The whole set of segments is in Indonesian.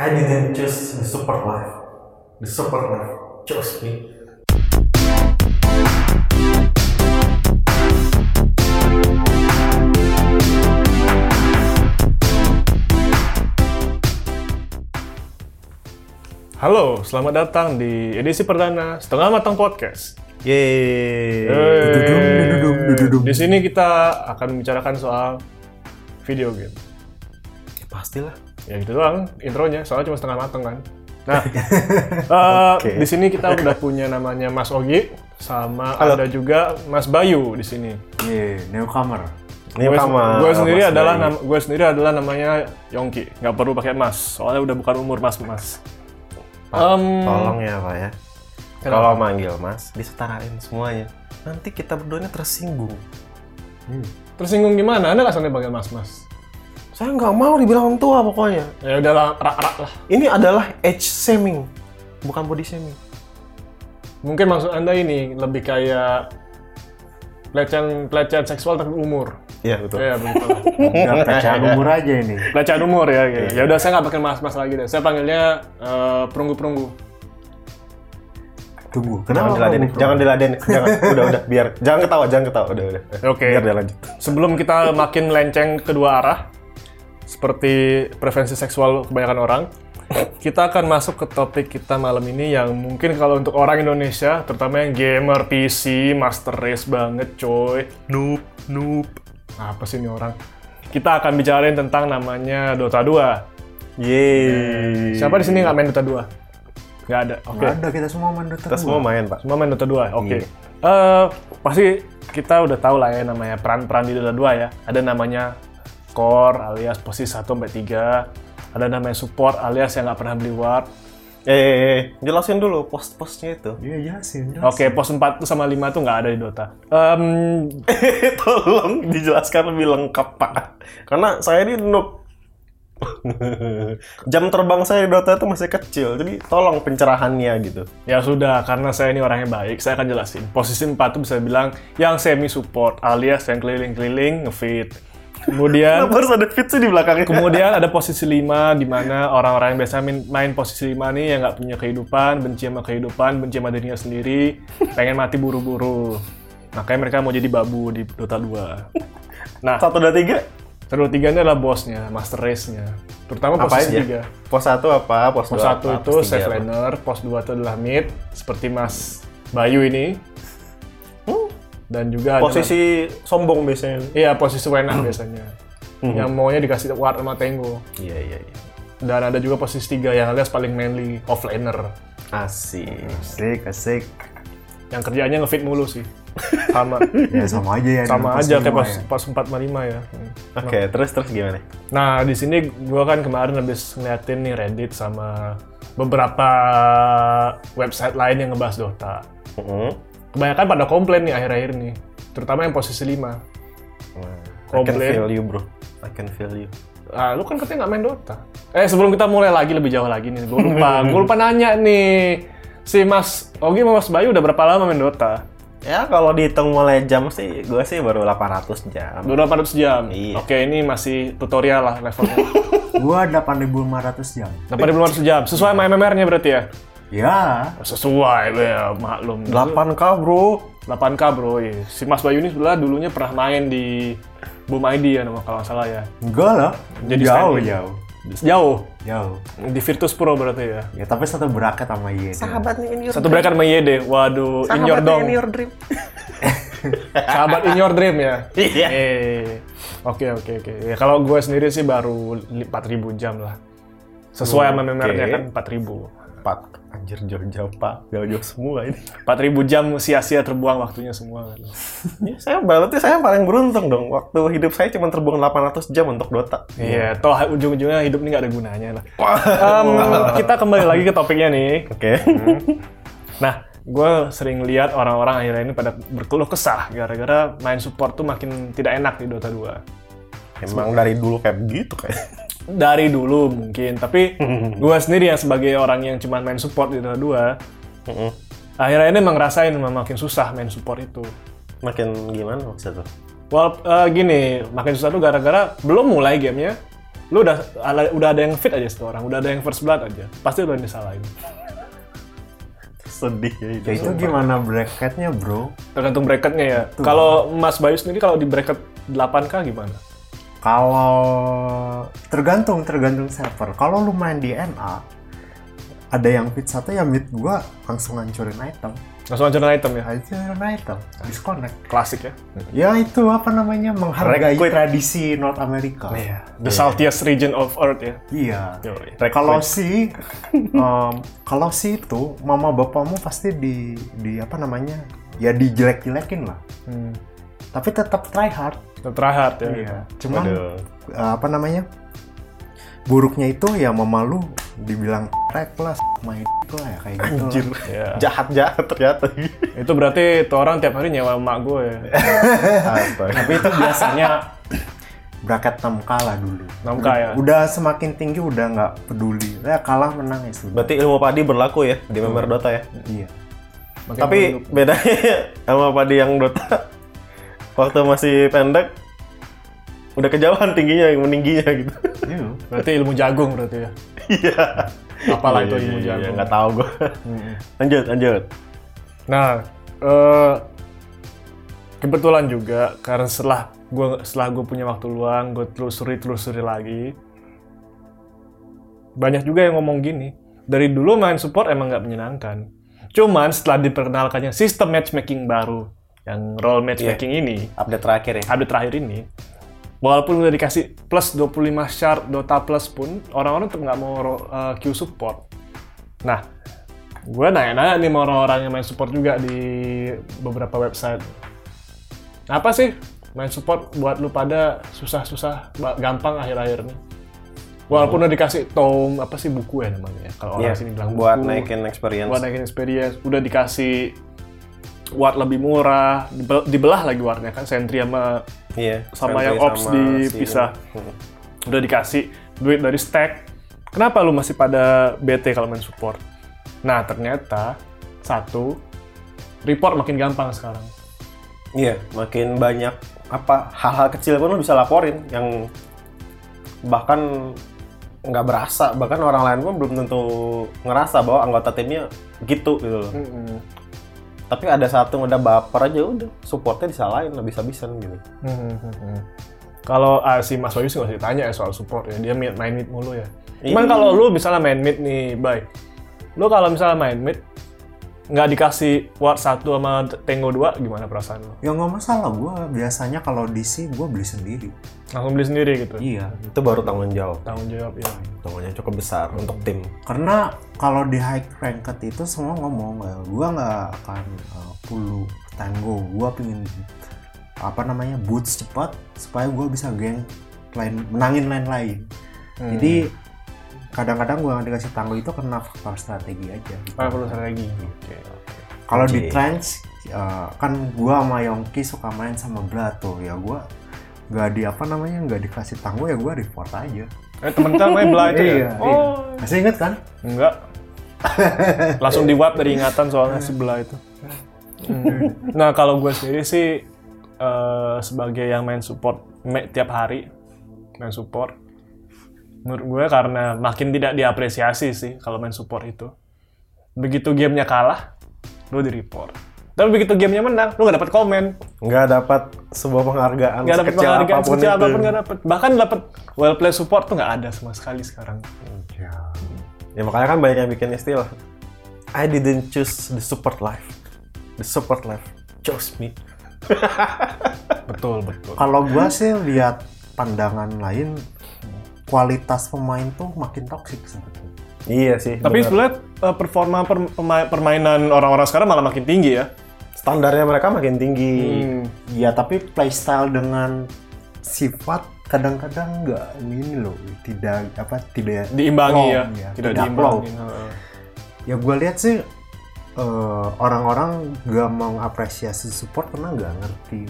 I didn't choose the super life. The super life chose me. Halo, selamat datang di edisi perdana Setengah Matang Podcast. Yeay. Yeay. Di sini kita akan membicarakan soal video game. Ya, pastilah. Ya gitu doang intronya, soalnya cuma setengah matang kan. Nah, eh, Oke. di sini kita udah punya namanya Mas Ogi, sama Halo. ada juga Mas Bayu di sini. Iya, newcomer. Ini Gue sendiri Mas adalah gue sendiri adalah namanya Yongki, nggak perlu pakai Mas, soalnya udah bukan umur Mas Mas. Em, Tolong ya Pak ya. Kalau manggil Mas, disetarain semuanya. Nanti kita berdua ini tersinggung. tersinggung gimana? Anda nggak sampai panggil Mas Mas? Saya nggak mau dibilang tua pokoknya. Ya udahlah, rak-rak lah. Ini adalah age shaming, bukan body shaming. Mungkin maksud Anda ini lebih kayak pelecehan pelecehan seksual tapi umur. Iya betul. Ya begitu. Udah pecahan umur aja ini. pelecehan umur ya. Ya, ya udah saya nggak pakai mas-mas lagi deh. Saya panggilnya eh, perunggu-perunggu. Tunggu, Jangan kenapa diladenin, kamu jangan diladenin, jangan, udah udah biar, jangan ketawa, jangan ketawa, udah udah. Oke. Biar dia lanjut. Sebelum kita makin lenceng kedua arah, seperti preferensi seksual kebanyakan orang, kita akan masuk ke topik kita malam ini yang mungkin kalau untuk orang Indonesia, terutama yang gamer PC, master race banget coy. Noob, noob. Apa sih ini orang? Kita akan bicarain tentang namanya Dota 2. Yeay. Siapa di sini nggak main Dota 2? Nggak ada. Oke. Nggak ada, kita semua main Dota Kita semua 2. main pak. Semua main Dota 2. Oke. Iya. Eh, pasti kita udah tahu lah ya namanya peran-peran di Dota 2 ya. Ada namanya core alias posisi 1 sampai 3. Ada namanya support alias yang nggak pernah beli ward. Eh, eh, eh, jelasin dulu post-postnya itu. Iya, jelasin. jelasin. Oke, pos 4 tuh sama 5 tuh nggak ada di Dota. Em, Tolong dijelaskan lebih lengkap pak. Karena saya ini noob. Jam terbang saya di Dota itu masih kecil, jadi tolong pencerahannya gitu. ya sudah, karena saya ini orangnya baik, saya akan jelasin. Posisi 4 tuh bisa bilang yang semi support alias yang keliling-keliling ngefit. Kemudian Kenapa harus ada fit sih di belakangnya? Kemudian ada posisi 5 di mana orang-orang yang biasa main, main posisi 5 nih yang nggak punya kehidupan, benci sama kehidupan, benci sama dirinya sendiri, pengen mati buru-buru. Makanya mereka mau jadi babu di Dota 2. Nah, Satu dua tiga. terus tiga ini adalah bosnya, master race-nya. Terutama Apa posisi aja? 3. Pos satu apa? Pos, Pos dua 1 apa? itu Pos safe tiga laner, pos 2 itu adalah mid, seperti Mas Bayu ini. Dan juga ada- Posisi sombong biasanya. iya posisi Wena biasanya. Yang maunya dikasih ward sama Tengo. Iya iya iya. Dan ada juga posisi 3 yang alias paling manly, offlaner. Asik. Asik, asik. Yang kerjanya ngefit mulu sih. Sama. Ya sama aja ya. sama dengan aja kayak lima pas, ya. pas 4 sama 5 ya. Oke, terus terus gimana? Nah, di sini gua kan kemarin habis ngeliatin nih Reddit sama beberapa website lain yang ngebahas Dota. Mhm. Kebanyakan pada komplain nih akhir-akhir nih. Terutama yang posisi 5. Wah, I can Komplain. feel you bro. I can feel you. Ah, lu kan katanya nggak main Dota. Eh, sebelum kita mulai lagi lebih jauh lagi nih, gue lupa. gue lupa nanya nih. Si Mas Ogi sama Mas Bayu udah berapa lama main Dota? Ya kalau dihitung mulai jam sih, gue sih baru 800 jam. Udah 800 jam. Iya. Oke, ini masih tutorial lah levelnya. Gua 8.500 jam. 8500 jam. Sesuai sama MMR-nya berarti ya? Ya. Sesuai, ya, maklum. 8k bro. 8K bro, iya. Si Mas Bayu ini sebenarnya dulunya pernah main di Boom ID ya, nama kalau nggak salah ya. Enggak lah. Jadi jauh, jauh. Jauh. Jauh. Di Virtus Pro berarti ya. Ya tapi satu bracket sama Ye. Sahabatnya ini Satu bracket sama YD. Waduh, in your dong. dream. Sahabat in your dream ya. Iya. Eh, Oke oke oke. Ya kalau gue sendiri sih baru 4000 jam lah. Sesuai sama MMR-nya Oke. kan 4000. 4 anjir jauh-jauh pak, jauh-jauh semua ini. 4000 jam sia-sia terbuang waktunya semua kan. Ya, saya berarti saya paling beruntung dong. Waktu hidup saya cuma terbuang 800 jam untuk Dota. Iya, toh ujung-ujungnya hidup ini nggak ada gunanya lah. Em, kita kembali lagi ke topiknya nih. Oke. Nah, gue sering lihat orang-orang akhirnya ini pada berkeluh kesah gara-gara main support tuh makin tidak enak di Dota 2. Emang dari dulu kayak begitu kayak. Dari dulu mungkin, tapi gue sendiri yang sebagai orang yang cuma main support di Dota 2, Mhm. akhirnya ini emang ngerasain memang makin susah main support itu. Makin gimana maksudnya tuh? Well, eh, gini, makin susah tuh gara-gara belum mulai gamenya, lu udah ada, udah ada yang fit aja satu orang, udah ada yang first blood aja, pasti lu yang disalahin. Sedih ya itu. Ya itu gimana bracketnya bro? Tergantung bracketnya ya. Kalau Mas Bayu sendiri kalau di bracket 8K gimana? Kalau tergantung tergantung server. Kalau lu main di NA, ada yang fit satu ya mid gua langsung hancurin item. Langsung hancurin item ya? Hancurin item, disconnect. Klasik ya? Ya itu apa namanya menghargai Requit. tradisi North America. Iya. The saltiest region of Earth ya? Iya. Yoi. Kalau si em, kalau si itu mama bapakmu pasti di di apa namanya ya dijelek-jelekin lah. Hmm. Tapi tetap try hard. Terakhir ya? Iya. Cuman Waduh. eh, apa namanya buruknya itu ya mama lu dibilang rek lah main itu lah ya kayak gitu. Anjir. lah. Iya. Jahat-jahat ternyata. Itu berarti tuh orang tiap hari nyewa emak gue ya? Tapi itu biasanya bracket 6K lah dulu. 6K ya? Udah semakin tinggi udah nggak peduli. Ya kalah menang ya sudah. Berarti ilmu padi berlaku ya di member Dota ya. Iya. Makin Tapi bedanya sama padi yang Dota waktu masih pendek udah kejauhan tingginya meningginya gitu. Iya. Berarti ilmu jagung berarti ya? Iya. Apalah itu Iya, ilmu iya, jagung? nggak tahu gue. Lanjut, lanjut. Nah, eh, kebetulan juga karena setelah gue setelah gue punya waktu luang, gue telusuri telusuri lagi. Banyak juga yang ngomong gini. Dari dulu main support emang nggak menyenangkan. Cuman setelah diperkenalkannya sistem matchmaking baru, yang role matchmaking ini, Update terakhir ya. update terakhir ini, walaupun udah dikasih plus 25 shard Dota Plus pun, orang-orang tetap nggak mau uh, queue support. Nah, gue nanya-nanya nih sama orang-orang yang main support juga di beberapa website. Apa sih main support buat lu pada susah-susah, gampang akhir-akhir nih? Walaupun udah dikasih tome, apa sih buku ya namanya? Kalau orang Iya, sini bilang buat buku naikin experience. buat naikin experience udah dikasih watt lebih murah dibel- dibelah lagi wattnya kan sentry sama Iya. sama yang ops sama dipisah si- Hmm. udah dikasih duit dari stack kenapa lu masih pada BT kalau main support nah ternyata satu report makin gampang sekarang Iya, makin banyak apa hal-hal kecil pun lo bisa laporin yang bahkan nggak berasa bahkan orang lain pun belum tentu ngerasa bahwa anggota timnya gitu gitu loh. Tapi ada satu yang udah baper aja udah supportnya disalahin habis-habisan gitu. Kalau ah, si Mas Bayu sih nggak usah ditanya ya soal support ya, dia main, main mid mulu ya. Iya. Cuman kalau lu misalnya main mid nih, baik. Lu kalau misalnya main mid, nggak dikasih ward 1 sama Tango 2, gimana perasaan lu? Ya nggak masalah gue biasanya kalau DC gue beli sendiri. Langsung beli sendiri gitu? Iya. Itu baru tanggung jawab. Tanggung jawab ya. Tanggungnya cukup besar untuk tim. Karena kalau di high ranked itu semua ngomong ya, gue nggak akan uh, pulu tango. Gue pengen apa namanya boots cepat supaya gue bisa geng lain menangin lain lain. Hmm. Jadi kadang-kadang gue nggak dikasih tango itu karena faktor strategi aja. gitu. Perlu strategi. Oke. Kalau di Oke. trench uh, kan gue sama Yongki suka main sama Blato ya gue nggak di apa namanya nggak dikasih tanggo ya gue report aja. Eh, temen kita main belah itu ya? Iya, Oh, iya. Masih inget kan? enggak. Langsung di wipe dari ingatan soalnya si belah itu. Hmm. Nah, kalau gue sendiri sih eh, sebagai yang main support ma- tiap hari main support menurut gue karena makin tidak diapresiasi sih kalau main support itu begitu gamenya kalah lu di report tapi begitu gamenya menang lu gak dapat komen Nggak dapat sebuah penghargaan nggak dapat sekecil penghargaan apa pun sekecil itu. apa pun nggak dapat bahkan dapat well play support tuh nggak ada sama sekali sekarang Ya. Ya makanya kan banyak yang bikin istilah. I didn't choose the support life. The support life chose me. betul betul Kalau gua sih lihat pandangan lain, kualitas pemain tuh makin toksik sebetulnya. Iya sih. tapi benar. sebenarnya eh, performa permainan orang-orang sekarang malah makin tinggi ya standarnya mereka makin tinggi. Hmm. Ya tapi playstyle dengan sifat kadang-kadang nggak ini loh, tidak apa tidak diimbangi ya, ya, tidak, tidak diimbangi Heeh. Ya gue lihat sih eh, orang-orang gak mengapresiasi support karena nggak ngerti.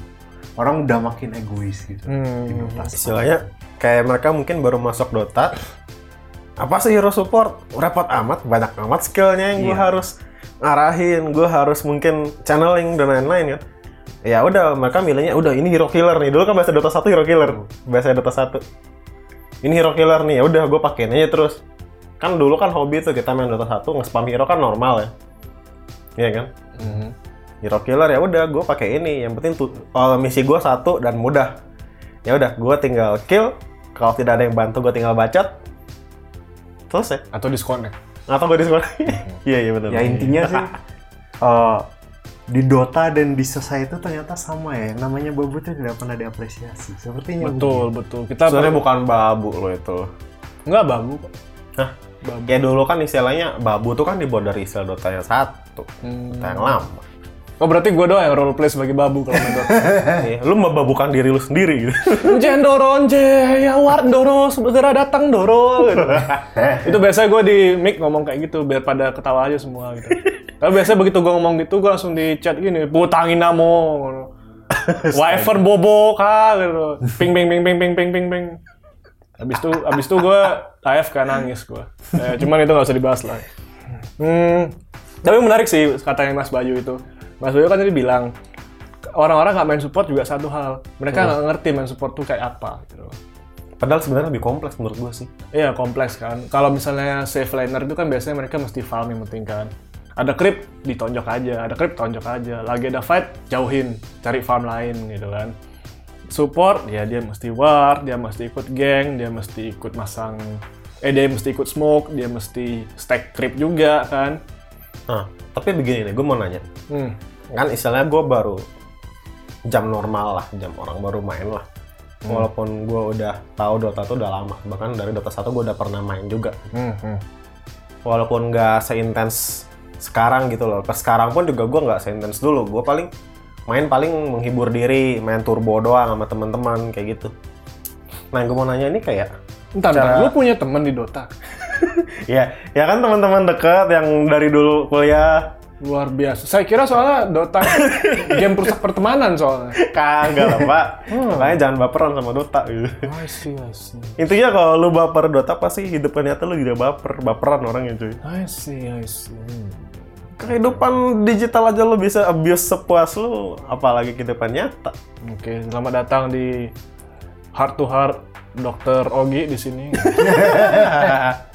Orang udah makin egois gitu. Hmm. Istilahnya kayak mereka mungkin baru masuk Dota. Apa sih hero support? Repot amat, banyak amat skillnya yang gue Iya. harus ngarahin, gue harus mungkin channeling dan lain-lain kan. Ya udah, mereka milihnya udah ini hero killer nih. Dulu kan bahasa Dota 1 hero killer, bahasa Dota 1. ini hero killer nih ya udah gue pakein aja terus kan dulu kan hobi tuh kita main Dota 1 nge-spam hero kan normal ya iya kan Mhm. hero killer ya udah gue pakai ini yang penting tuh oh, misi gue satu dan mudah ya udah gue tinggal kill kalau tidak ada yang bantu gue tinggal bacot selesai Atau disconnect. atau gue di sekolah iya iya benar Ya intinya sih eh, di Dota dan di Society itu ternyata sama ya. Namanya babu itu tidak pernah diapresiasi. Sepertinya Betul, betul. Kita sebenarnya bukan babu loh itu nggak babu kok. Hah? Babu. Ya dulu kan istilahnya babu tuh kan dibawa dari istilah Dota yang satu, Hmm. Dota yang lama. Oh berarti gue doang yang role play sebagai babu kalau main Dota. Iya, lu membabukan diri lu sendiri gitu. Jendoro, ya war Doro, segera datang Doro. Gitu. itu biasanya gue di mic ngomong kayak gitu biar pada ketawa aja semua gitu. Tapi biasanya begitu gue ngomong gitu gue langsung di chat gini, putangin namo. Wyvern bobo kah gitu. Ping ping ping ping ping ping ping ping. Abis itu abis itu gue AFK nangis gue. Ya, cuman itu nggak usah dibahas lah. Hmm, tapi menarik sih katanya Mas Bayu itu. Mas Bayu kan tadi bilang orang-orang nggak main support juga satu hal. Mereka nggak ngerti main support tuh kayak apa. Gitu. Padahal sebenarnya lebih kompleks menurut gua sih. Iya kompleks kan. Kalau misalnya safe laner itu kan biasanya mereka mesti farm yang penting kan. Ada creep ditonjok aja, ada creep tonjok aja. Lagi ada fight jauhin, cari farm lain gitu kan. Support ya dia mesti ward, dia mesti ikut geng, dia mesti ikut masang eh dia mesti ikut smoke, dia mesti stack creep juga kan. Nah, tapi begini nih, gue mau nanya. Hmm. Kan istilahnya gue baru jam normal lah, jam orang baru main lah. Walaupun gue udah tahu Dota tuh udah lama, bahkan dari Dota 1 gue udah pernah main juga. Hmm, hmm. Walaupun nggak seintens sekarang gitu loh. Pas sekarang pun juga gue nggak seintens dulu. Gue paling main paling menghibur diri, main turbo doang sama teman-teman kayak gitu. Nah, gue mau nanya ini kayak Entar, Cara- lu punya temen di Dota? Ya, ya kan teman-teman dekat yang dari dulu kuliah Luar biasa. Saya kira soalnya Dota game perusak pertemanan soalnya. kagak lah pak. Makanya jangan baperan sama Dota gitu. I see, I see. Intinya kalau lu baper Dota pasti hidupnya nyata lu juga baper, baperan orangnya cuy. I see, I see. Kehidupan digital aja lu bisa abuse sepuas lu, apalagi kehidupan nyata. Oke, selamat datang di Heart to Heart Dokter Ogi di sini.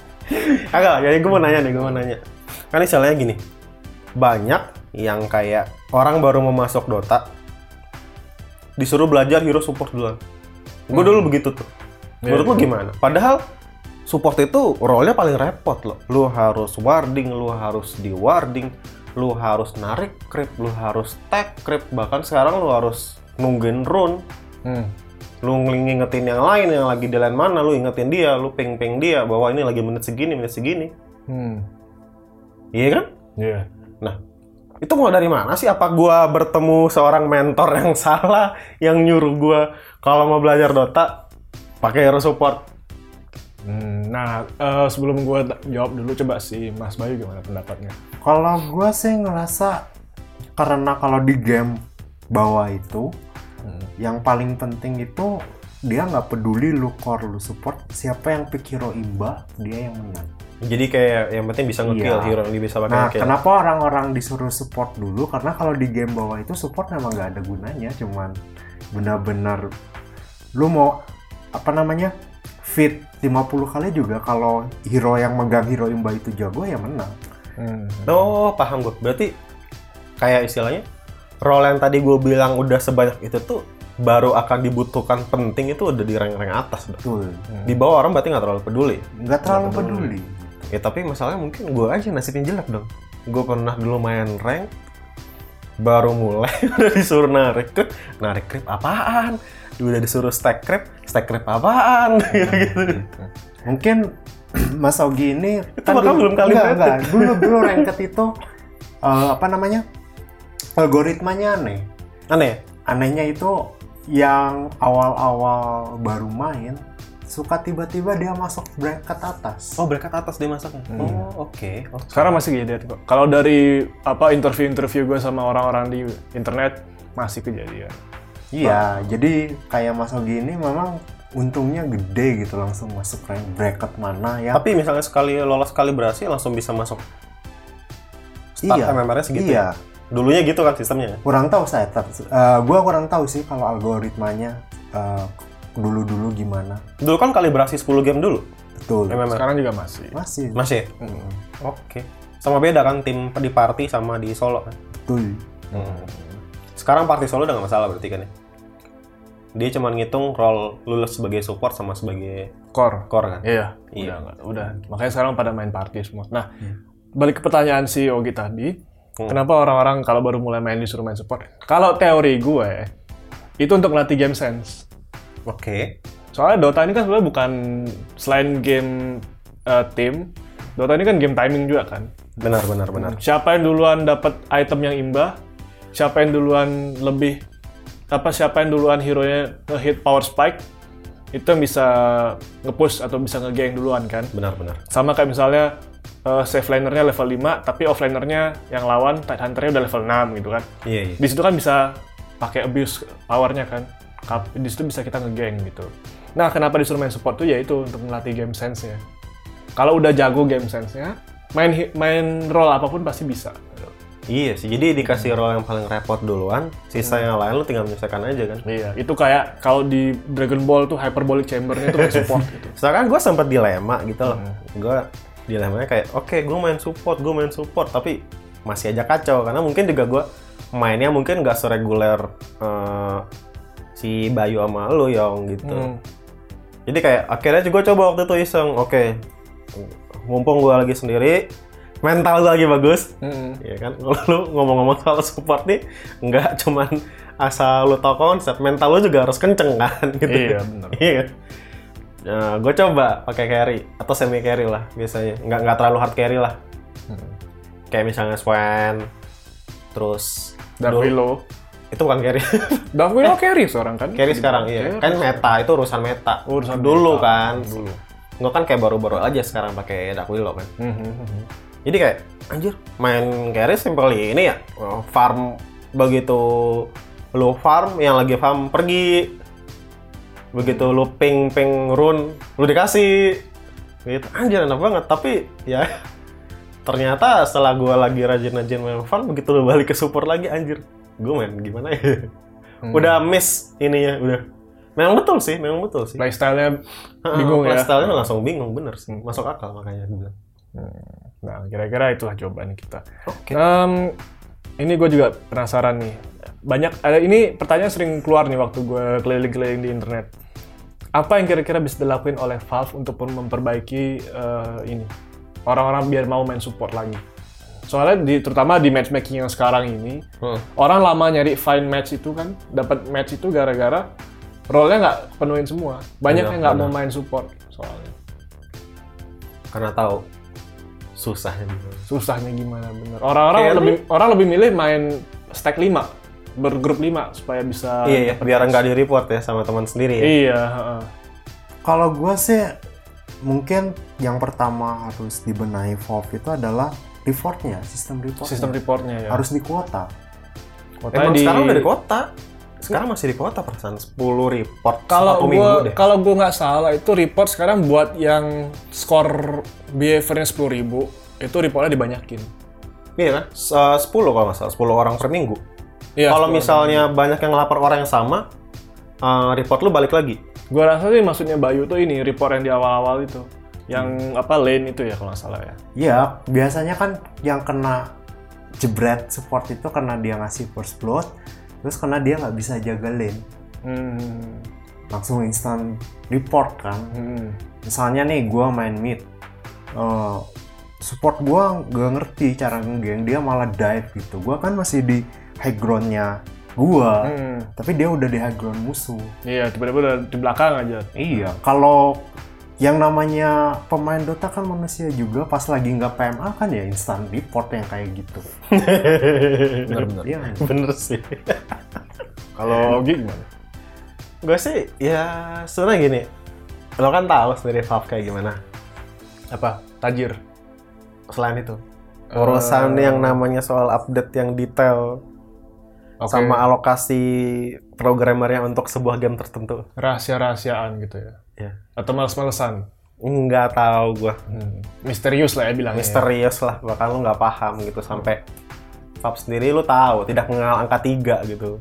Kagak, jadi gue mau nanya nih, gue mau nanya. Kan misalnya gini, banyak yang kayak orang baru mau masuk Dota, disuruh belajar hero support duluan. Gue dulu begitu tuh. Menurut lu gimana? Padahal support itu role-nya paling repot loh. Lu harus warding, lu harus di warding, lu harus narik creep, lu harus tag creep, bahkan sekarang lu harus nungguin rune. Hmm. Lu ngingetin yang lain yang lagi di line mana, lu ingetin dia, lu ping-ping dia bahwa ini lagi menit segini, menit segini. Hmm. Iya kan? Iya. Nah, itu mau dari mana sih? Apa gua bertemu seorang mentor yang salah yang nyuruh gua kalau mau belajar Dota pakai hero support? Hmm, Nah, eh, sebelum gue jawab dulu, coba si Mas Bayu gimana pendapatnya? Kalau gue sih ngerasa karena kalau di game bawah itu yang paling penting itu dia nggak peduli lu core lu support siapa yang pick hero imba dia yang menang. Jadi kayak yang penting bisa nge-kill Iya. hero yang bisa pakai Nah, kenapa orang-orang disuruh support dulu? Karena kalau di game bawah itu support memang nggak ada gunanya, cuman benar-benar lu mau apa namanya fit 50 kali juga kalau hero yang megang hero imba itu jago ya menang. Hmm. Oh, paham gue. Berarti kayak istilahnya role yang tadi gue bilang udah sebanyak itu tuh baru akan dibutuhkan penting itu udah di rank-rank atas. Betul. Di bawah orang berarti nggak terlalu peduli. Nggak terlalu Nggak peduli. peduli. Ya tapi masalahnya mungkin gue aja nasibnya jelek dong. Gue pernah dulu main rank, baru mulai udah disuruh narik creep, narik creep apaan? Udah disuruh stack creep, stack creep apaan? gitu. Mungkin Mas Ogi ini kan bahkan belum kali enggak, enggak. dulu dulu ranked itu eh, apa namanya algoritmanya aneh. Aneh ya? Anehnya itu yang awal-awal baru main suka tiba-tiba dia masuk bracket atas. Oh bracket atas dia masaknya. Oh oke. oke. Sekarang masih kejadian kok. Kalau dari apa interview-interview gue sama orang-orang di internet masih kejadian. Iya, jadi kayak Mas Ogi ini memang untungnya gede gitu langsung masuk rank bracket mana ya. Tapi misalnya sekali lolos kalibrasi langsung bisa masuk start Iya. MMR-nya segitu. Iya. ya? Dulunya gitu kan sistemnya. kurang tahu saya ter- eh, gua kurang tahu sih kalau algoritmanya eh, dulu-dulu gimana. Dulu kan kalibrasi 10 game dulu. Betul. MMR. Sekarang juga masih. Masih. Masih? Oke. Sama beda kan tim di party sama di solo kan? Betul. Sekarang party solo udah nggak masalah berarti kan ya? Dia cuma ngitung role lulus sebagai support sama sebagai Core. core kan? Iya, Iya. udah udah. Makanya sekarang pada main party semua. Nah, balik ke pertanyaan si Ogi tadi, Hmm. kenapa orang-orang kalau baru mulai main disuruh main support? Kalau teori gue, itu untuk melatih game sense. Oke. Soalnya Dota ini kan sebenarnya bukan selain game uh, tim, Dota ini kan game timing juga kan. Benar, benar, benar. Siapa yang duluan dapat item yang imbah, siapa yang duluan lebih apa siapa yang duluan hero-nya hit power spike itu yang bisa nge-push atau bisa nge-gang duluan kan. Benar, benar. Sama kayak misalnya uh, safe lanernya level 5 tapi offlanernya yang lawan tight hunternya udah level 6 gitu kan. Iya, iya. Di situ kan bisa pakai abuse powernya kan. Di situ bisa kita nge-gang gitu. Nah, kenapa disuruh main support tuh yaitu untuk melatih game sense-nya. Kalau udah jago game sense-nya, main main role apa pun pasti bisa. Iya sih, jadi dikasih role yang paling repot duluan, sisa yang lain lu tinggal menyelesaikan aja kan. Iya, itu kayak kalau di Dragon Ball tuh hyperbolic chamber-nya tuh support gitu. Sekarang gue sempat dilema gitu loh. Gue dilemanya kayak, oke gue main support, gue main support, tapi masih aja kacau karena mungkin juga gue mainnya mungkin nggak sereguler eh, si Bayu sama lu Yong gitu. Hmm. Jadi kayak akhirnya juga coba waktu itu iseng, oke, mumpung gue lagi sendiri, mental gue lagi bagus, Mm-mm. ya kan lu ngomong-ngomong soal support nih nggak cuman asal lu tau konsep mental lu juga harus kenceng kan gitu Iya, bener. iya kan nah, gue coba pakai carry atau semi carry lah biasanya nggak nggak terlalu hard carry lah Hmm. kayak misalnya Swan terus Willow. itu bukan carry Dark Willow carry sekarang kan? carry sekarang iya kan meta itu urusan meta Urusan dulu meta. kan Dulu. gue kan kayak baru-baru aja sekarang pakai Dark Willow kan Mhm. Jadi kayak anjir main carry simpel ini ya Oh, farm begitu lu farm yang lagi farm pergi begitu lu ping ping rune lu dikasih. Gitu. Anjir enak banget. Tapi ya ternyata setelah gua lagi rajin-rajin main farm begitu lu balik ke support lagi anjir. Gue main gimana ya? Udah miss ininya udah. Memang betul sih memang betul sih. Playstyle-nya bingung ya. stylenya langsung bingung bener sih. Masuk akal makanya gue bilang. Nah, kira-kira itulah jawaban kita. Oke. Em, ini gue juga penasaran nih. Banyak, ada ini pertanyaan sering keluar nih waktu gue keliling-keliling di internet. Apa yang kira-kira bisa dilakuin oleh Valve untuk memperbaiki eh, ini orang-orang biar mau main support lagi? Soalnya di, terutama di matchmaking yang sekarang ini, Hmm. orang lama nyari find match itu kan, dapat match itu gara-gara role-nya nggak penuhin semua. Banyak Benar, yang nggak mau main support soalnya. karena tahu susahnya susahnya gimana bener orang-orang lebih orang lebih milih main stack 5 bergrup 5 supaya bisa iya, iya, biar nggak di report ya sama teman sendiri ya. iya heeh. Kalau gue sih mungkin yang pertama harus dibenahi Valve itu adalah reportnya, sistem report. sistem reportnya ya harus di kuota. Kotanya Emang di- sekarang udah di kota. Sekarang masih di kota perasaan 10 report kalau gua deh. kalau gua nggak salah itu report sekarang buat yang skor behaviornya 10.000 itu reportnya dibanyakin Iya kan? Se- 10 kalau nggak salah, 10 orang per minggu. Iya, kalau 10 misalnya banyak yang lapor orang yang sama, eh, report lu balik lagi. gua rasa sih maksudnya Bayu tuh ini report yang di awal-awal itu yang apa lane itu ya kalau nggak salah ya Iya, biasanya kan yang kena jebret support itu karena dia ngasih first blood, terus karena dia nggak bisa jaga lane, hmm. langsung instant report kan. Hmm. Misalnya nih, gua main mid, Eh, support gua nggak ngerti cara ngegeng, dia malah dive gitu. Gua kan masih di high groundnya gua, Hmm. tapi dia udah di high ground musuh. iya tiba-tiba udah di belakang aja Iya, kalau yang namanya pemain Dota kan manusia juga pas lagi nggak PMA kan ya instant report yang kayak gitu. Bener-bener. Iya. Bener sih. kalau Ogi gimana Gue sih ya sebenarnya gini. Lo kan tahu sendiri Valve kayak gimana. apa tajir Selain itu, urusan yang namanya soal update yang detail Oke. sama alokasi programmernya untuk sebuah game tertentu. rahasia-rahasiaan gitu ya Ya. atau males-malesan Nggak tahu gua. Hmm. misterius lah ya bilangnya Misterius lah, bahkan lu nggak paham gitu sampai Valve sendiri lu tahu tidak mengenal angka tiga gitu.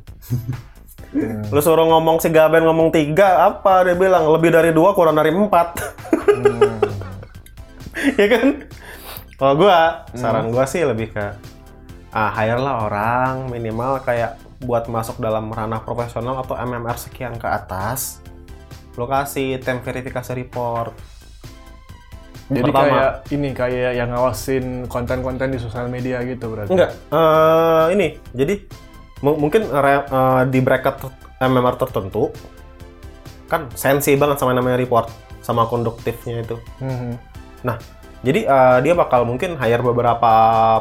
Lu suruh ngomong si Gaben ngomong tiga, apa dia bilang lebih dari dua kurang dari empat. ya kan? Kalau gua, saran gua sih lebih ke ah hire lah orang minimal kayak buat masuk dalam ranah profesional atau MMR sekian ke atas. Lo kasih tem verifikasi report. Jadi Pertama. kayak ini kayak yang ngawasin konten-konten di sosial media gitu berarti. Enggak, eh ini. Jadi mu- mungkin eh, di bracket MMR tertentu kan sensi banget sama namanya report sama konduktifnya itu. Mhm. Nah, jadi eh, dia bakal mungkin hire beberapa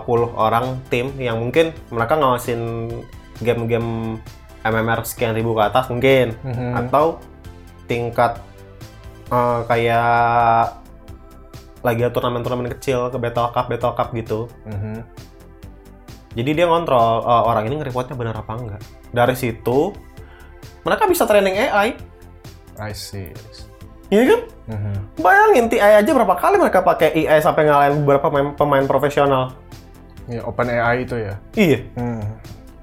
puluh orang tim yang mungkin mereka ngawasin game-game MMR sekian ribu ke atas mungkin Mhm. atau tingkat eh, kayak lagi ada turnamen-turnamen kecil ke Battle Cup, Battle Cup gitu. Mhm. Jadi dia ngontrol eh, orang ini nge-reportnya benar apa enggak. Dari situ mereka bisa training AI, I see. Iya kan? Mhm. Bayangin TI aja berapa kali mereka pakai AI sampai ngalahin beberapa pemain, pemain profesional. Ya, open AI itu ya. Iya,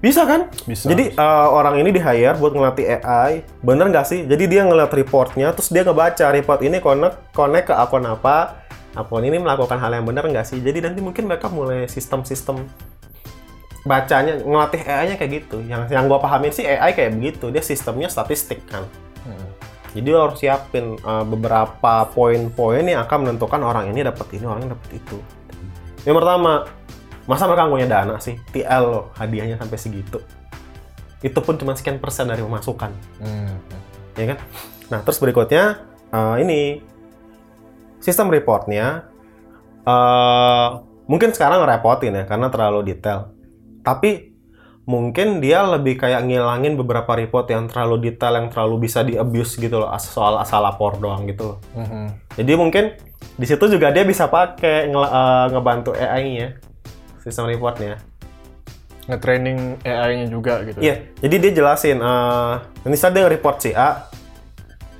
bisa kan? Bisa. Jadi eh, orang ini di hire buat ngelatih AI, bener nggak sih? Jadi dia ngeliat reportnya, terus dia ngebaca report ini connect connect ke akun apa, akun ini melakukan hal yang benar nggak sih? Jadi nanti mungkin mereka mulai sistem-sistem bacanya ngelatih AI-nya kayak gitu. Yang yang gua pahamin sih AI kayak begitu, dia sistemnya statistik kan. Jadi lo harus siapin uh, beberapa poin-poin yang akan menentukan orang ini dapat ini, orang ini dapat itu. Yang pertama, masa mereka nggak punya dana sih? TL lo hadiahnya sampai segitu. Itu pun cuma sekian persen dari pemasukan, Mhm. ya kan? Nah, terus berikutnya uh, ini sistem reportnya uh, mungkin sekarang ngerepotin ya karena terlalu detail. Tapi mungkin dia lebih kayak ngilangin beberapa report yang terlalu detail yang terlalu bisa di abuse gitu loh soal asal lapor doang gitu loh. Mhm. Jadi mungkin di situ juga dia bisa pakai ngel- eh, ngebantu AI-nya sistem reportnya. Nge-training AI-nya juga gitu. Iya, jadi dia jelasin eh misalnya dia report si A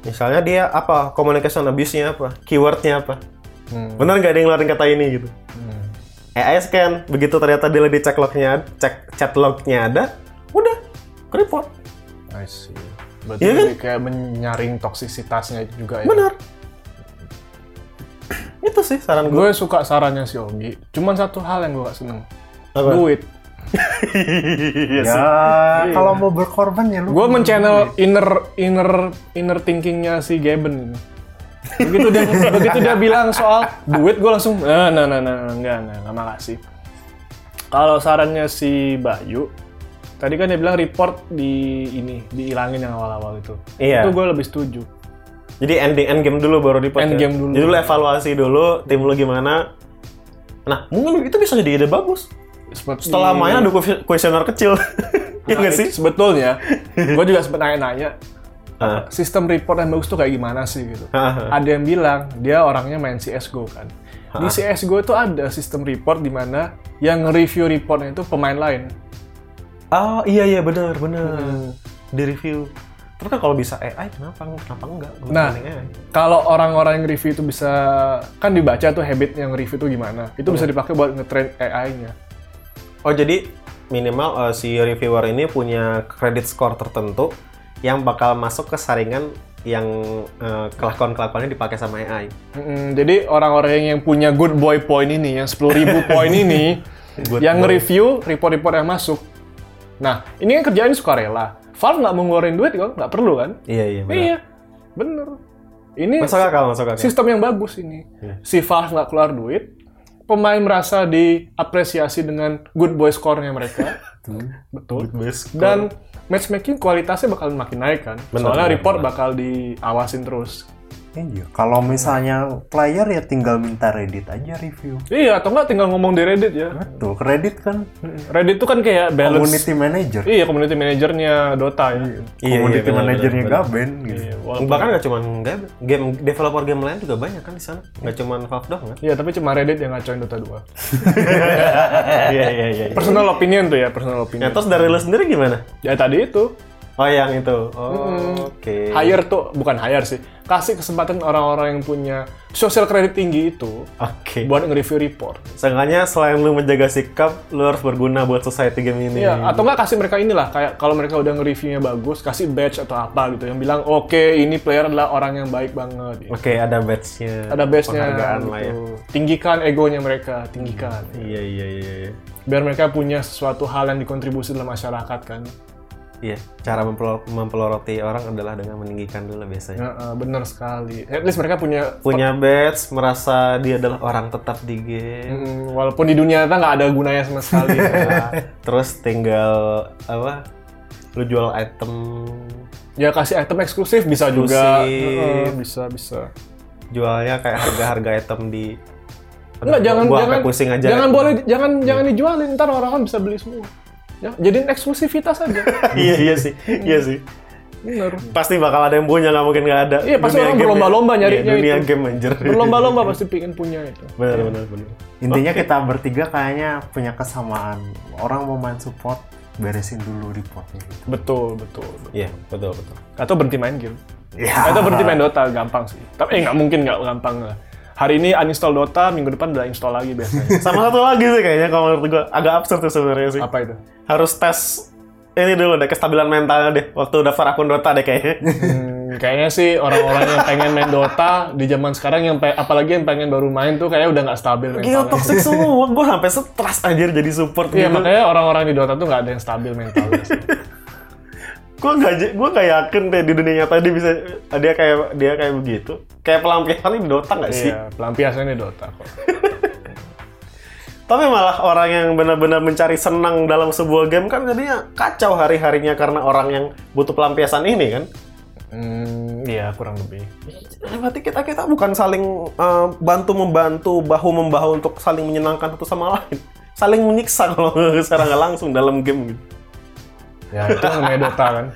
misalnya dia apa communication abuse-nya apa, keyword-nya apa. Hmm. Bener nggak dia ngeluarin kata ini gitu. Hmm. AI scan, begitu ternyata dia di cek lognya, cek chat lognya ada, udah ke report. I see. Berarti Iya kan? lebih kayak menyaring toksisitasnya juga ya. Bener. Itu sih saran gue. Gue suka sarannya si Ogi. Cuman satu hal yang gue gak seneng. Apa? Duit. Iya Ya, sih. kalau mau berkorban ya lu. Gue men-channel inner inner inner thinkingnya si Gaben. Begitu dia begitu dia bilang soal duit, gue langsung nah nah nah nah enggak enggak enggak makasih. Kalau sarannya si Bayu, tadi kan dia bilang report di ini dihilangin yang awal-awal itu. Iya. Itu gue lebih setuju. Jadi ending end game dulu baru di End game dulu. Jadi lu evaluasi dulu tim lu gimana. Nah, mungkin itu bisa jadi ide bagus. Seperti- Setelah main ada kuesioner kecil. Iya Nah, nggak sih? itu Sebetulnya, gue juga sempat nanya-nanya, Sistem report yang bagus tuh kayak gimana sih gitu. Ada yang bilang dia orangnya main CSGO kan. Di CSGO itu ada sistem report di mana yang nge-review reportnya itu pemain lain. Oh iya iya benar benar. Hmm. Di review. Terus kan kalau bisa AI kenapa kenapa enggak? Gua Nah. Kalau orang-orang yang review itu bisa kan dibaca tuh habit yang review itu gimana. Itu bisa dipakai buat nge-train AI-nya. Oh jadi minimal eh, si reviewer ini punya credit score tertentu yang bakal masuk ke saringan yang eh, kelakuan-kelakuannya dipakai sama AI. Mm, jadi orang-orang yang punya good boy point ini, yang 10.000 poin ini, Good yang boy. nge-review report-report yang masuk. Nah, ini kan kerjaan sukarela. Valve nggak ngeluarin duit kan? Nggak perlu kan? Iya iya benar. Iya, bener. Ini Masuk akal masuk akal. sistem yang bagus ini. Iya. Si Valve nggak keluar duit, pemain merasa diapresiasi dengan good boy score-nya mereka. Betul. Best score. Dan matchmaking kualitasnya bakal makin naik kan. Bener, Soalnya bener, report bener. bakal diawasin terus. Iya, kalau misalnya player ya tinggal minta Reddit aja review. Iya, atau nggak tinggal ngomong di Reddit ya. Betul, Reddit kan Reddit itu kan kayak balance. community manager. Iya, community manajernya Dota ya. Iya, iya, community benar, manajernya benar, benar. Gaben gitu. Iya, walaupun- Bahkan nggak cuma game, game developer game lain juga banyak kan di sana. Nggak cuma Valve doang kan? Iya, tapi cuma Reddit yang ngacoin Dota 2. Iya iya iya. Personal opinion tuh ya, personal opinion. terus dari lu sendiri gimana? Ya tadi itu, Oh yang itu. Oh, Oke. Hire tuh bukan hire sih, kasih kesempatan orang-orang yang punya sosial kredit tinggi itu Oke. buat nge-review report. Seenggaknya selain lu menjaga sikap, lu harus berguna buat society game ini. Iya, atau nggak kasih mereka inilah kayak kalau mereka udah nge-reviewnya bagus, kasih badge atau apa gitu yang bilang oke ini player adalah orang yang baik banget. Oke, ada badge-nya. Ada badge-nya Penghargaan gitu. lah ya. Tinggikan egonya mereka, tinggikan. Iya, iya, iya, iya. Biar mereka punya sesuatu hal yang dikontribusi dalam masyarakat kan. Iya, cara mempelor- mempeloroti orang adalah dengan meninggikan dulu biasanya. Ya, eh, bener sekali. At least mereka punya Punya badge, merasa dia adalah orang tetap di game. Mm, walaupun di dunia nyata nggak ada gunanya sama sekali. ya. Terus tinggal apa? Lu jual item, ya kasih item eksklusif bisa juga. Eksklusif. Heeh, bisa bisa. jualnya kayak harga-harga item di Enggak, jangan jangan pusing aja. jangan boleh jangan jangan dijualin ntar orang kan bisa beli semua. Ya, jadiin eksklusivitas aja. iya iya sih, iya sih. Bener. Pasti bakal ada yang punya, nggak mungkin nggak ada. Iya, pasti Dunia orang ya. berlomba-lomba nyarinya Iya, dunia itu. game anjir. Berlomba-lomba pasti pingin punya itu. bener bener bener. Intinya kita bertiga kayaknya punya kesamaan. Orang mau main support, beresin dulu reportnya gitu. Betul, betul. betul. Iya betul betul. Atau berhenti main game. Ya. Atau berhenti main Dota, gampang sih. Tapi eh nggak mungkin nggak gampang lah. Hari ini uninstall Dota, minggu depan udah install lagi biasanya. Sama satu lagi sih kayaknya kalau menurut gua agak absurd tuh sebenarnya sih. Apa itu? Harus tes ini dulu deh kestabilan mentalnya deh waktu daftar akun Dota deh kayaknya. Hmm, kayaknya sih orang-orang yang pengen main Dota di zaman sekarang yang apalagi yang pengen baru main tuh kayaknya udah nggak stabil Gila mentalnya. toxic semua, gua sampai stres anjir jadi support Iya gitu. makanya orang-orang di Dota tuh nggak ada yang stabil mentalnya sih. Gue nggak, gua nggak yakin deh di dunia nyata dia bisa dia kayak dia kayak begitu. Kayak pelampiasannya di Dota nggak sih? Iya, pelampiasannya di Dota kok. Tapi malah orang yang benar-benar mencari senang dalam sebuah game kan jadinya kacau hari-harinya karena orang yang butuh pelampiasan ini kan. Hmm, iya kurang lebih. Berarti kita kita bukan saling eh, bantu membantu bahu membahu untuk saling menyenangkan satu sama lain, saling menyiksa kalau secara nggak langsung dalam game gitu. Ya itu namanya Dota kan.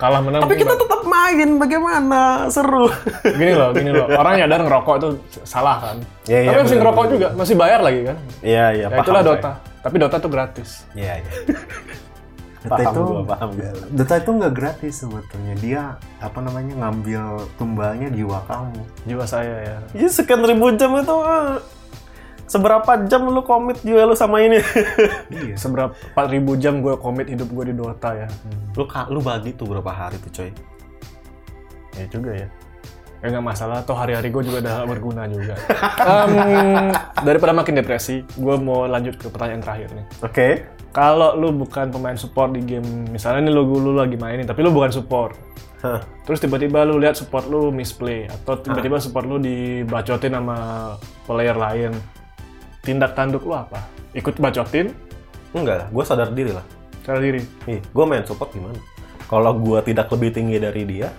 Kalah menang. Tapi kita tetap main, bagaimana seru. gini loh, gini loh. Orang nyadar ngerokok itu salah kan. Iya, iya, Tapi masih bener, ngerokok juga, masih bayar lagi kan. Iya iya. Ya itulah Dota. Tapi Dota tuh gratis. Iya iya. Dota Paham itu gua, paham gua. Dota itu nggak gratis sebetulnya. Dia apa namanya ngambil tumbalnya jiwa kamu. Jiwa saya ya. Iya sekian ribu jam itu eh, seberapa jam lu komit juga lu sama ini? Iya. Seberapa 4000 jam gue komit hidup gue di Dota ya. lu ka- lu bagi tuh berapa hari tuh coy? Ya juga ya. Ya nggak masalah, toh hari-hari gue juga udah berguna juga. Em, daripada makin depresi, gue mau lanjut ke pertanyaan terakhir nih. Oke. Kalau lu bukan pemain support di game, misalnya nih lu, lu lagi mainin, tapi lu bukan support. Hah. Terus tiba-tiba lu lihat support lu misplay, atau tiba-tiba support lu dibacotin sama player lain. Tindak tanduk lu apa? Ikut bacotin, Enggak lah, gue sadar diri lah. cara diri. Ih, gue main support gimana? Kalau gue tidak lebih tinggi dari dia,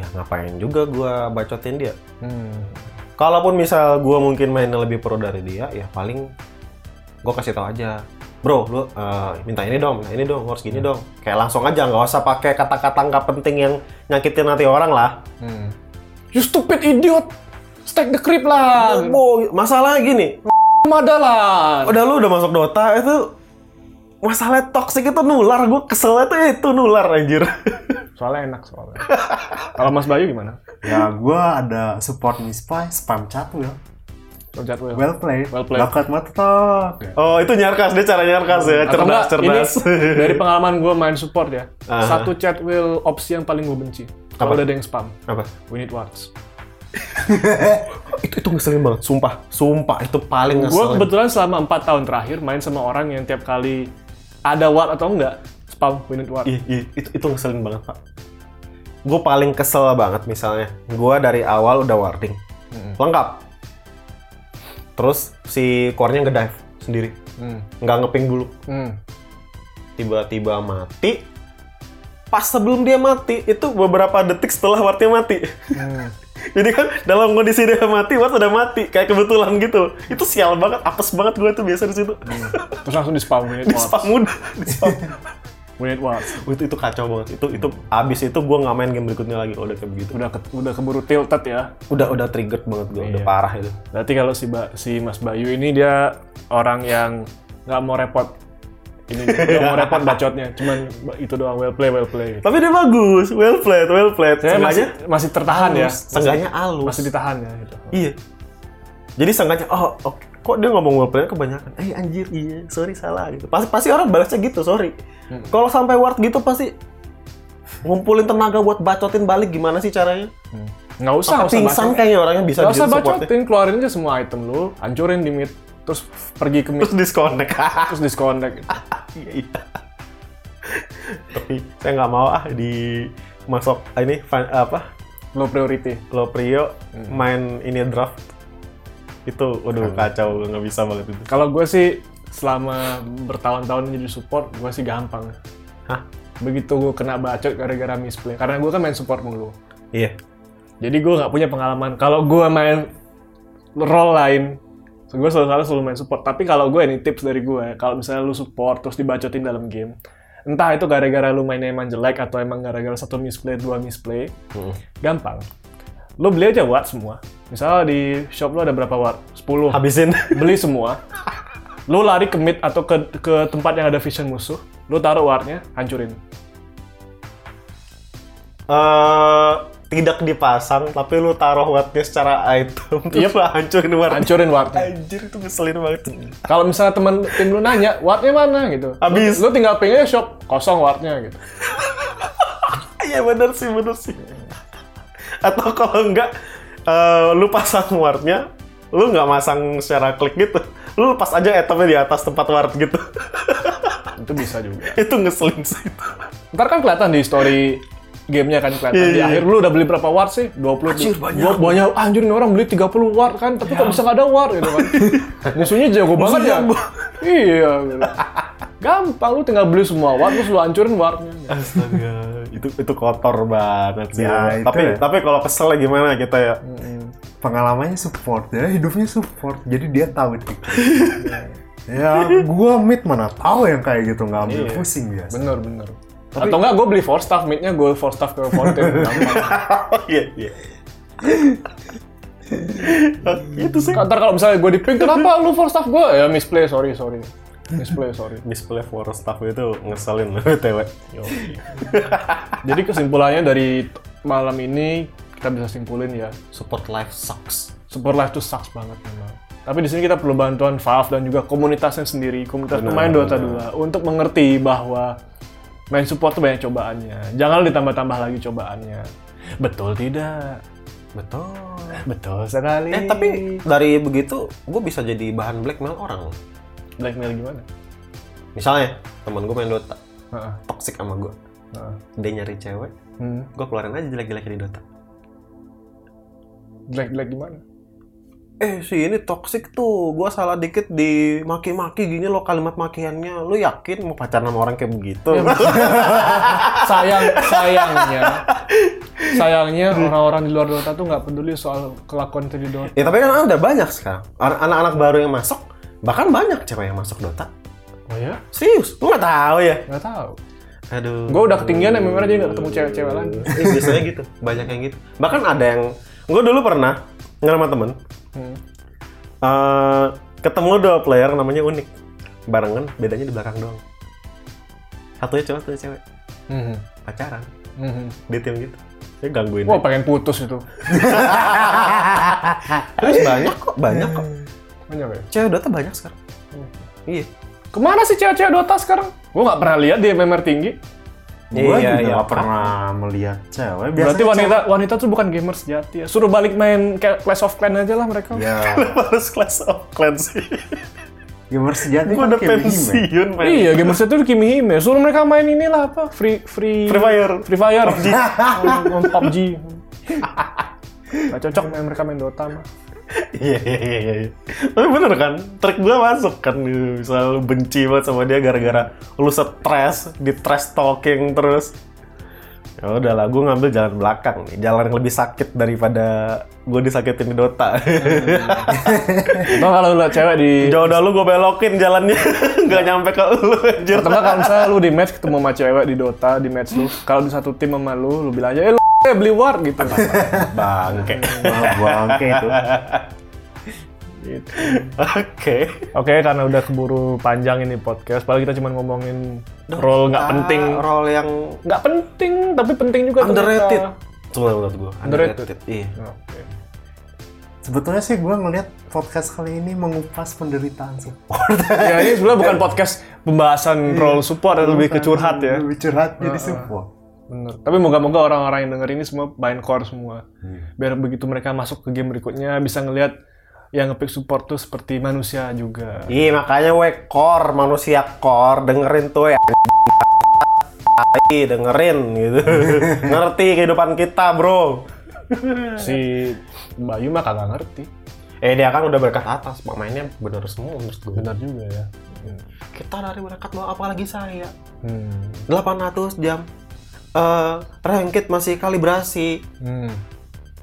ya ngapain juga gue bacotin dia. Hmm. Kalaupun misal gue mungkin mainnya lebih pro dari dia, ya paling gue kasih tahu aja. Bro, lu eh, minta ini dong, minta ini dong, harus gini dong. Kayak langsung aja, nggak usah pakai kata-kata nggak penting yang nyakitin hati orang lah. Hmm. You stupid idiot! Stack the creep lah! Bo, masalah gini, Madalan! udah lu udah masuk Dota itu masalah toxic itu nular, gue keselnya tuh itu nular anjir. Soalnya enak soalnya. Kalau Mas Bayu gimana? Ya gua ada support misplay spam chat will. Sobat Will. Well played. Well played. Bakat mata. Oh itu nyarkas, dia cara nyarkas ya, cerdas, enggak, cerdas. Ini dari pengalaman gue main support ya. Aha. Satu chat will opsi yang paling gue benci. Kalau Apa? ada yang spam. Apa? We need words. itu itu ngeselin banget, sumpah, sumpah itu paling Gue ngeselin. kebetulan selama 4 tahun terakhir main sama orang yang tiap kali ada word atau enggak spam we need word. Ih, ih, itu itu ngeselin banget pak. Gue paling kesel banget misalnya, gue dari awal udah warding, Mm-mm. lengkap. Terus si core-nya ngedive sendiri, Hmm. nggak ngeping dulu. Hmm. Tiba-tiba mati. Pas sebelum dia mati, itu beberapa detik setelah wardnya mati. Hmm. Jadi kan dalam kondisi dia mati, ward udah mati, kayak kebetulan gitu. Itu sial banget, apes banget gue tuh biasa di situ. Terus langsung di spam need Di spam di spam. Words. itu itu kacau banget. Itu itu abis itu gue nggak main game berikutnya lagi kalau udah kayak begitu. Udah ke- udah keburu tilted ya. Udah udah triggered banget gue, udah Iya. parah itu. Berarti kalau si, Ba- si Mas Bayu ini dia orang yang nggak mau repot ini mau repot bacotnya cuman itu doang well play well play Tapi dia bagus, well played, well played. saya masih masih tertahan ya halus, seenggaknya halus. masih ditahan ya gitu Iya. Jadi seenggaknya, oh, oke. kok dia ngomong well played kebanyakan? Eh anjir, iya, sorry salah gitu. Pasti pasti orang balasnya gitu, sorry. Hmm. Kalau sampai word gitu pasti ngumpulin tenaga buat bacotin balik gimana sih caranya? nggak usah Apa usah pingsan bacot. kayaknya orangnya bisa nggak usah bacotin keluarin aja semua item lu hancurin di mid terus pergi ke Terus disconnect. terus disconnect. Iya, iya. Tapi saya nggak mau ah di masuk ini fan- apa low priority low prio Hmm. main ini draft itu waduh kacau nggak bisa banget itu. Kalau gue sih selama bertahun-tahun jadi support, gue sih gampang. Hah? Begitu gue kena bacot gara-gara misplay. Karena gue kan main support mulu. Iya. Jadi gue nggak punya pengalaman. Kalau gue main role lain, gue selalu selalu main support. Tapi kalau gue ini tips dari gue, kalau misalnya lu support terus dibacotin dalam game, entah itu gara-gara lu mainnya emang jelek atau emang gara-gara satu misplay, dua misplay, gampang. Lu beli aja watt semua. Misalnya di shop lu ada berapa watt? 10. Habisin. beli semua. Lu lari ke mid atau ke ke tempat yang ada vision musuh, lu taruh wardnya, hancurin. Eh tidak dipasang tapi lu taruh wattnya secara item terus Yep. lu hancurin watt. Hancurin wardnya. Anjir itu ngeselin banget. Kalau misalnya temen tim lu nanya, wardnya mana gitu. Habis. Lu, lu tinggal pingnya shop, kosong wardnya gitu. Iya bener sih, bener sih. Atau kalau enggak, eh, lu pasang wardnya, lu nggak masang secara klik gitu. Lu lepas aja itemnya di atas tempat ward gitu. Itu bisa juga. itu ngeselin sih. Ntar kan kelihatan di story gamenya kan kelihatan. Iya, di iya. akhir lu udah beli berapa ward sih? 20 Anjir, tuh. banyak. Gua- banyak. Anjir ini orang beli 30 ward kan, tapi kok bisa nggak ada ward gitu kan. Musuhnya jago banget ya. jago. Iya. Gitu. Gampang lu tinggal beli semua ward terus lu hancurin wardnya. Astaga, itu itu kotor banget sih. Ya, itu tapi ya. tapi kalau kesel gimana kita ya? pengalamannya support ya hidupnya support jadi dia tahu itu ya gua mid mana tahu yang kayak gitu nggak ambil Iya. pusing biasa Bener bener. Atau enggak gue beli four staff, midnya gue four staff ke. Oh iya iya. itu sih. Ntar kalau misalnya gue di ping, kenapa lu four staff gue? Ya misplay, sorry, sorry. Misplay, sorry. Misplay for staff itu ngeselin loh BTW. Jadi kesimpulannya dari malam ini, kita bisa simpulin ya, Support life sucks. Super Life tuh sucks banget memang. Tapi di sini kita perlu bantuan Valve dan juga komunitasnya sendiri, komunitas Benar, pemain Dota benar. 2 untuk mengerti bahwa main support tuh banyak cobaannya. Jangan ditambah-tambah lagi cobaannya. Betul tidak? Betul. Betul sekali. Eh tapi dari begitu gue bisa jadi bahan blackmail orang blackmail gimana? Misalnya temen gue main Dota, Heeh. toxic sama gue. heeh. Dia nyari cewek, Hmm. gue keluarin aja jelek-jeleknya di Dota. Black black gimana? Eh si ini toxic tuh, gue salah dikit di maki-maki gini lo kalimat makiannya. Lu yakin mau pacaran sama orang kayak begitu? Sayang sayangnya sayangnya orang-orang di luar Dota tuh nggak peduli soal kelakuan itu di Dota. ya tapi kan ada banyak sekarang. An- Anak-anak baru yang masuk, bahkan banyak cewek yang masuk Dota. Oh ya? Serius, lu nggak tahu ya? Nggak tahu. Aduh. Gue udah ketinggian MMR jadi nggak ketemu cewek-cewek lagi. Eh, biasanya gitu, banyak yang gitu. Bahkan ada yang, gue dulu pernah nggak sama temen, Hmm. eh, ketemu dua player namanya unik, barengan, bedanya di belakang doang. Satunya cowok, satunya cewek, Mhm. pacaran, Mhm. di tim gitu. Saya gangguin. Wah pengen putus itu. Terus banyak kok, banyak kok. Banyak ya? Cewek Dota banyak sekarang. Iya. Ke mana sih cewek-cewek Dota sekarang? Gue nggak pernah lihat di MMR tinggi. Gua Iya, juga iya. nggak pernah melihat cewek Berarti Biasanya wanita wanita tuh bukan gamer sejati ya. Suruh balik main kayak Clash of Clans aja lah mereka. cewek- ya Harus Clash of Clans sih. gamer sejati Gue kan udah pensiun, men. Iya, gamer sejati tuh Kimi Hime. Suruh mereka main inilah apa? Free free Free Fire. Free Fire. PUBG. PUBG. Gak cocok main mereka main Dota mah. Iya, iya, iya, iya. Tapi bener kan, trik gue masuk kan. Misal lu benci banget sama dia gara-gara lu stres, di trash talking terus. Ya udah lah, gue ngambil jalan belakang nih. Jalan yang lebih sakit daripada gue disakitin di Dota. Atau kalau lu cewek di Jauh dah lu gue belokin jalannya. Nggak nyampe ke lu nggak kalau misalnya lu di match ketemu sama cewek di Dota, di match lu, kalau di satu tim sama lu, lu bilang aja, eh lu eh, beli war gitu. Bangke. Bangke itu Gitu. Oke. Oke, karena udah keburu panjang ini podcast, padahal kita cuma ngomongin role nggak Ah, penting, Role yang nggak penting, tapi penting juga underrated. ternyata. Cuma menurut gue. Underrated. Iya. Oke. Sebetulnya sih gue ngeliat podcast kali ini mengupas penderitaan support. Ya ini sebenarnya bukan podcast pembahasan role support, lebih ke curhat ya. Lebih curhat jadi support. Bener. Tapi moga-moga orang-orang yang denger ini semua main core semua. Biar begitu mereka masuk ke game berikutnya bisa ngelihat yang ngepick support tuh seperti manusia juga. Iya makanya we core manusia core dengerin tuh ya. dengerin gitu. Ngerti kehidupan kita, Bro. Si Bayu mah kagak ngerti. Eh dia kan udah berkat atas, pemainnya bener semua menurut gue. Benar juga ya. Kita dari berkat bawah apalagi saya. Hmm. 800 jam. Eh ranked masih kalibrasi. Hmm.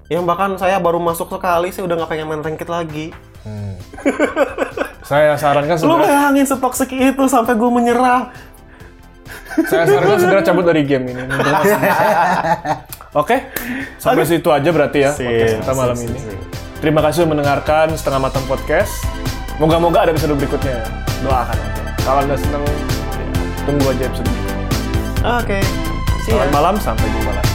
Yang bahkan saya baru masuk sekali, saya udah nggak pengen main ranked lagi. Hmm. Saya sarankan Lu segera, bayangin setoksik itu sampai gue menyerah. saya sarankan segera cabut dari game ini. Oke, sampai situ aja berarti ya podcast kita malam ini. Terima kasih sudah mendengarkan setengah matang podcast. Moga-moga ada episode berikutnya. Doakan aja. Kalau anda seneng, tunggu aja episode berikutnya. Oke. See Selamat malam, sampai jumpa lagi.